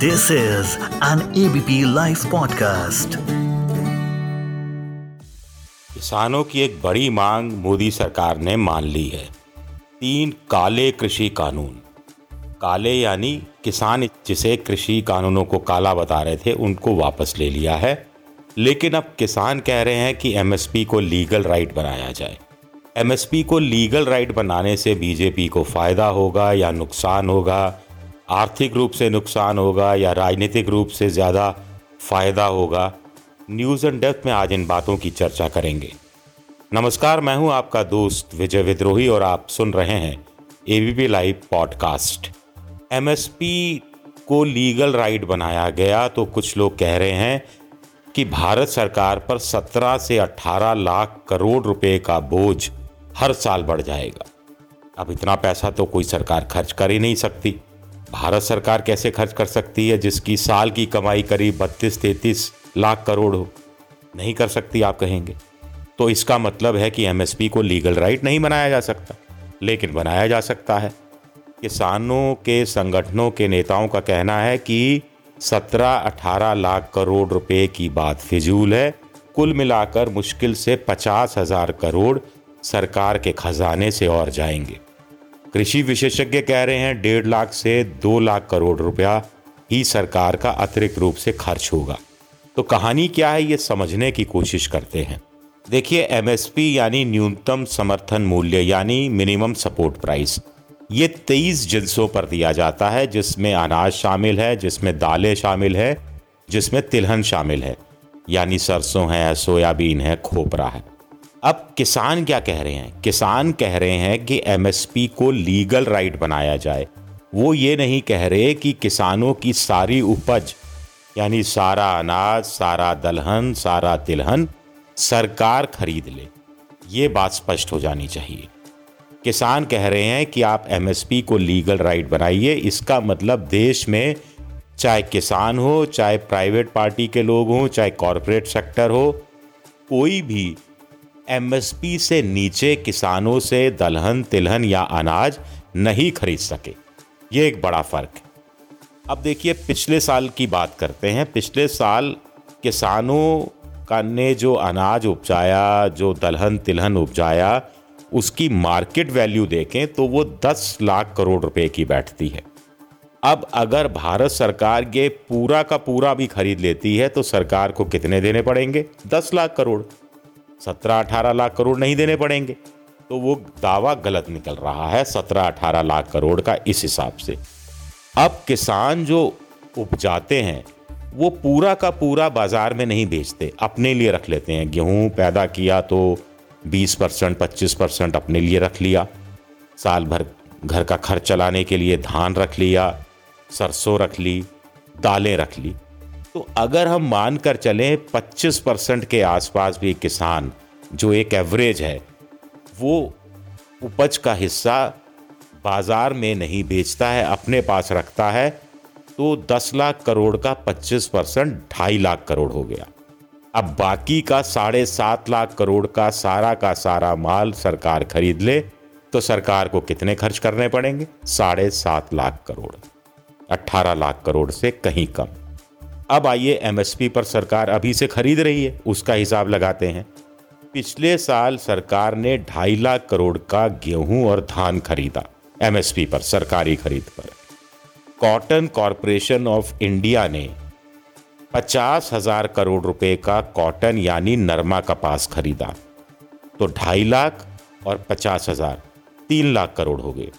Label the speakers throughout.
Speaker 1: This is an ABP Life podcast.
Speaker 2: किसानों की एक बड़ी मांग मोदी सरकार ने मान ली है। तीन काले कृषि कानून। काले यानी किसान जिसे कृषि कानूनों को काला बता रहे थे, उनको वापस ले लिया है। लेकिन अब किसान कह रहे हैं कि एमएसपी को लीगल राइट बनाया जाए। एमएसपी को लीगल राइट बनाने से बीजेपी को फ़ायदा होगा या नुकसान होगा? आर्थिक रूप से नुकसान होगा या राजनीतिक रूप से ज़्यादा फ़ायदा होगा न्यूज़ एंड डेप्थ में आज इन बातों की चर्चा करेंगे। नमस्कार, मैं हूँ आपका दोस्त विजय विद्रोही और आप सुन रहे हैं एबीपी लाइव पॉडकास्ट एमएसपी को लीगल राइट बनाया गया तो कुछ लोग कह रहे हैं कि भारत सरकार पर 17 से 18 लाख करोड़ रुपए का बोझ हर साल बढ़ जाएगा। अब इतना पैसा तो कोई सरकार खर्च कर ही नहीं सकती। भारत सरकार कैसे खर्च कर सकती है जिसकी साल की कमाई करीब बत्तीस, तैतीस लाख करोड़ हो? नहीं कर सकती, आप कहेंगे। तो इसका मतलब है कि एमएसपी को लीगल राइट नहीं बनाया जा सकता। लेकिन बनाया जा सकता है। किसानों के, संगठनों के नेताओं का कहना है कि 17-18 लाख करोड़ रुपए की बात फिजूल है। कुल मिलाकर मुश्किल से पचास हज़ार करोड़ सरकार के खजाने से और जाएँगे। कृषि विशेषज्ञ कह रहे हैं, डेढ़ लाख से दो लाख करोड़ रुपया ही सरकार का अतिरिक्त रूप से खर्च होगा। तो कहानी क्या है, ये समझने की कोशिश करते हैं। देखिए एमएसपी यानी न्यूनतम समर्थन मूल्य, यानी मिनिमम सपोर्ट प्राइस ये तेईस जिनसों पर दिया जाता है, जिसमें अनाज शामिल है, जिसमें दालें शामिल है, जिसमें तिलहन शामिल है। यानी सरसों है, सोयाबीन है, खोपरा है। अब किसान क्या कह रहे हैं? किसान कह रहे हैं कि एमएसपी को लीगल राइट बनाया जाए। वो ये नहीं कह रहे कि किसानों की सारी उपज, यानी सारा अनाज, सारा दलहन, सारा तिलहन सरकार खरीद ले। ये बात स्पष्ट हो जानी चाहिए। किसान कह रहे हैं कि आप एमएसपी को लीगल राइट बनाइए। इसका मतलब देश में चाहे किसान हो, चाहे प्राइवेट पार्टी के लोग हों, चाहे कॉरपोरेट सेक्टर हो, कोई भी एमएसपी से नीचे किसानों से दलहन, तिलहन या अनाज नहीं खरीद सके। ये एक बड़ा फ़र्क है। अब देखिए, पिछले साल की बात करते हैं। पिछले साल किसानों का ने जो अनाज उपजाया, जो दलहन, तिलहन उपजाया, उसकी मार्केट वैल्यू देखें तो वो 10 लाख करोड़ रुपए की बैठती है। अब अगर भारत सरकार ये पूरा का पूरा भी खरीद लेती है तो सरकार को कितने देने पड़ेंगे? 10 लाख करोड़। सत्रह अठारह लाख करोड़ नहीं देने पड़ेंगे। तो वो दावा गलत निकल रहा है सत्रह अठारह लाख करोड़ का इस हिसाब से। अब किसान जो उपजाते हैं, वो पूरा का पूरा बाज़ार में नहीं बेचते। अपने लिए रख लेते हैं। गेहूँ पैदा किया तो 20 परसेंट, पच्चीस परसेंट अपने लिए रख लिया। साल भर घर का खर्च चलाने के लिए धान रख लिया, सरसों रख ली, दालें रख ली। तो अगर हम मान कर चलें 25 परसेंट के आसपास भी किसान, जो एक एवरेज है, वो उपज का हिस्सा बाज़ार में नहीं बेचता है, अपने पास रखता है तो 10 लाख करोड़ का 25 परसेंट ढाई लाख करोड़ हो गया। अब बाकी का साढ़े सात लाख करोड़ का सारा का सारा माल सरकार खरीद ले तो सरकार को कितने खर्च करने पड़ेंगे? साढ़े सात लाख करोड़। अट्ठारह लाख करोड़ से कहीं कम। अब आइए एमएसपी पर सरकार अभी से खरीद रही है, उसका हिसाब लगाते हैं। पिछले साल सरकार ने ढाई लाख करोड़ का गेहूँ और धान खरीदा एमएसपी पर, सरकारी खरीद पर। कॉटन कॉरपोरेशन ऑफ़ इंडिया ने पचास हज़ार करोड़ रुपए का कॉटन यानी नरमा कपास खरीदा तो ढाई लाख और पचास हज़ार, तीन लाख करोड़ हो गए।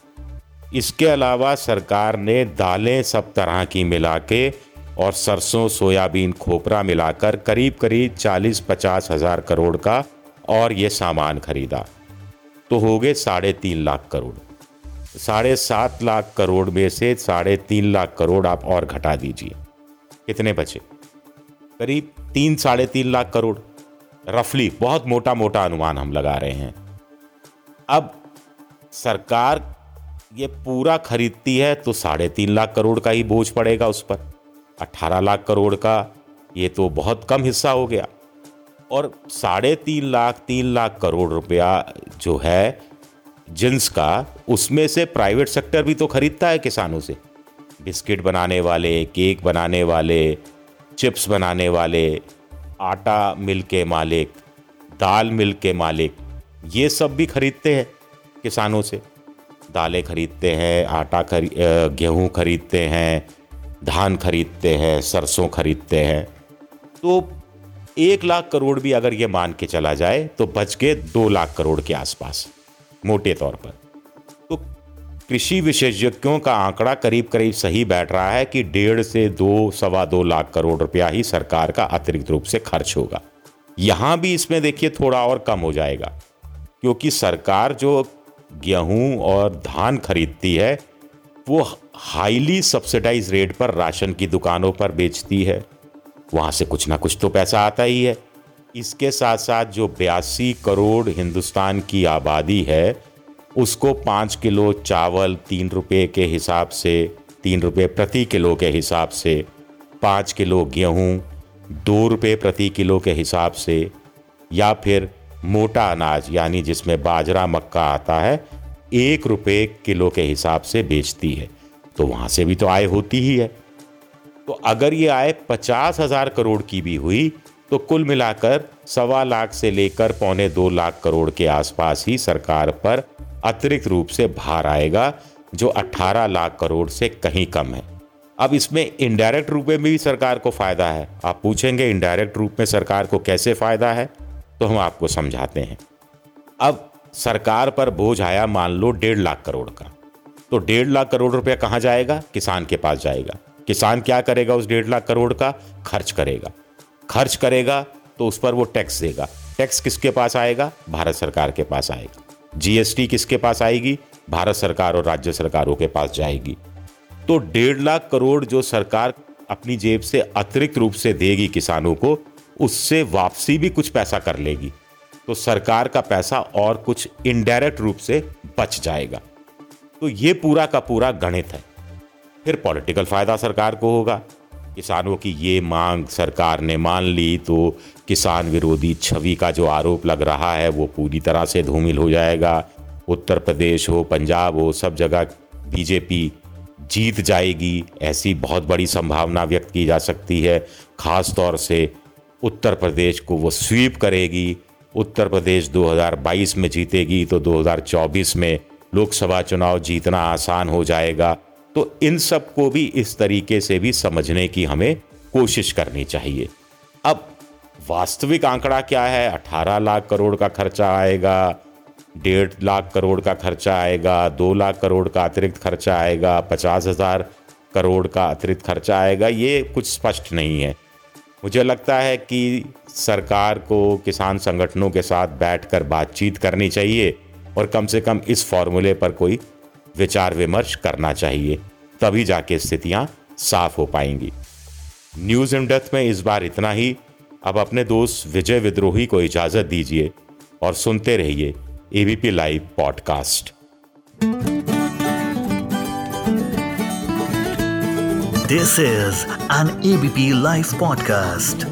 Speaker 2: इसके अलावा सरकार ने दालें सब तरह की मिला के और सरसों, सोयाबीन, खोपरा मिलाकर करीब करीब चालीस पचास हज़ार करोड़ का और ये सामान खरीदा। तो हो गए साढ़े तीन लाख करोड़। साढ़े सात लाख करोड़ में से साढ़े तीन लाख करोड़ आप और घटा दीजिए। कितने बचे? करीब तीन, साढ़े तीन लाख करोड़। रफली, बहुत मोटा मोटा अनुमान हम लगा रहे हैं। अब सरकार ये पूरा खरीदती है तो साढ़े तीन लाख करोड़ का ही बोझ पड़ेगा उस पर। अट्ठारह लाख करोड़ का, ये तो बहुत कम हिस्सा हो गया। और साढ़े तीन लाख तीन लाख करोड़ रुपया जो है, जिन्स का, उसमें से प्राइवेट सेक्टर भी तो खरीदता है किसानों से। बिस्किट बनाने वाले, केक बनाने वाले, चिप्स बनाने वाले, आटा मिल के मालिक, दाल मिल के मालिक, ये सब भी खरीदते हैं किसानों से। दालें खरीदते हैं, आटा खरी गेहूँ खरीदते हैं धान खरीदते हैं, सरसों खरीदते हैं तो एक लाख करोड़ भी अगर ये मान के चला जाए तो बच गए दो लाख करोड़ के आसपास, मोटे तौर पर। तो कृषि विशेषज्ञों का आंकड़ा करीब करीब सही बैठ रहा है कि डेढ़ से दो, सवा दो लाख करोड़ रुपया ही सरकार का अतिरिक्त रूप से खर्च होगा। यहाँ भी इसमें देखिए थोड़ा और कम हो जाएगा, क्योंकि सरकार जो गेहूँ और धान खरीदती है, वो हाईली सब्सिडाइज रेट पर राशन की दुकानों पर बेचती है। वहाँ से कुछ ना कुछ तो पैसा आता ही है। इसके साथ साथ जो बयासी करोड़ हिंदुस्तान की आबादी है, उसको पाँच किलो चावल तीन रुपये के हिसाब से, तीन रुपये प्रति किलो के हिसाब से, पाँच किलो गेहूँ, दो रुपये प्रति किलो के हिसाब से, या फिर मोटा अनाज, यानी जिसमें बाजरा मक्का आता है, एक रुपये किलो के हिसाब से बेचती है। तो वहाँ से भी तो आय होती ही है। तो अगर ये आय पचास हज़ार करोड़ की भी हुई तो कुल मिलाकर सवा लाख से लेकर पौने दो लाख करोड़ के आसपास ही सरकार पर अतिरिक्त रूप से भार आएगा, जो 18 लाख करोड़ से कहीं कम है। अब इसमें इनडायरेक्ट रूप में भी सरकार को फ़ायदा है। आप पूछेंगे इनडायरेक्ट रूप में सरकार को कैसे फ़ायदा है? तो हम आपको समझाते हैं। अब सरकार पर बोझ आया मान लो डेढ़ लाख करोड़ का। तो डेढ़ लाख करोड़ रुपया कहाँ जाएगा? किसान के पास जाएगा। किसान क्या करेगा उस डेढ़ लाख करोड़ का? खर्च करेगा। खर्च करेगा तो उस पर वो टैक्स देगा। टैक्स किसके पास आएगा? भारत सरकार के पास आएगा। जीएसटी किसके पास आएगी? भारत सरकार और राज्य सरकारों के पास जाएगी। तो डेढ़ लाख करोड़ जो सरकार अपनी जेब से अतिरिक्त रूप से देगी किसानों को, उससे वापसी भी कुछ पैसा कर लेगी। तो सरकार का पैसा और कुछ इनडायरेक्ट रूप से बच जाएगा। तो ये पूरा का पूरा गणित है। फिर पॉलिटिकल फ़ायदा सरकार को होगा। किसानों की ये मांग सरकार ने मान ली तो किसान विरोधी छवि का जो आरोप लग रहा है, वो पूरी तरह से धूमिल हो जाएगा। उत्तर प्रदेश हो, पंजाब हो, सब जगह बीजेपी जीत जाएगी, ऐसी बहुत बड़ी संभावना व्यक्त की जा सकती है। खास तौर से उत्तर प्रदेश को वो स्वीप करेगी। उत्तर प्रदेश 2022 में जीतेगी तो 2024 में लोकसभा चुनाव जीतना आसान हो जाएगा। तो इन सबको भी इस तरीके से भी समझने की हमें कोशिश करनी चाहिए। अब वास्तविक आंकड़ा क्या है? 18 लाख करोड़ का खर्चा आएगा, डेढ़ लाख करोड़ का खर्चा आएगा, दो लाख करोड़ का अतिरिक्त खर्चा आएगा, पचास हज़ार करोड़ का अतिरिक्त खर्चा आएगा, ये कुछ स्पष्ट नहीं है। मुझे लगता है कि सरकार को, किसान संगठनों के साथ बैठकर बातचीत करनी चाहिए। और कम से कम इस फॉर्मूले पर कोई विचार विमर्श करना चाहिए, तभी जाके स्थितियाँ साफ़ हो पाएँगी। न्यूज़ इन डेथ में इस बार इतना ही। अब अपने दोस्त विजय विद्रोही को इजाज़त दीजिए और सुनते रहिए ABP live podcast
Speaker 1: this is an ABP live podcast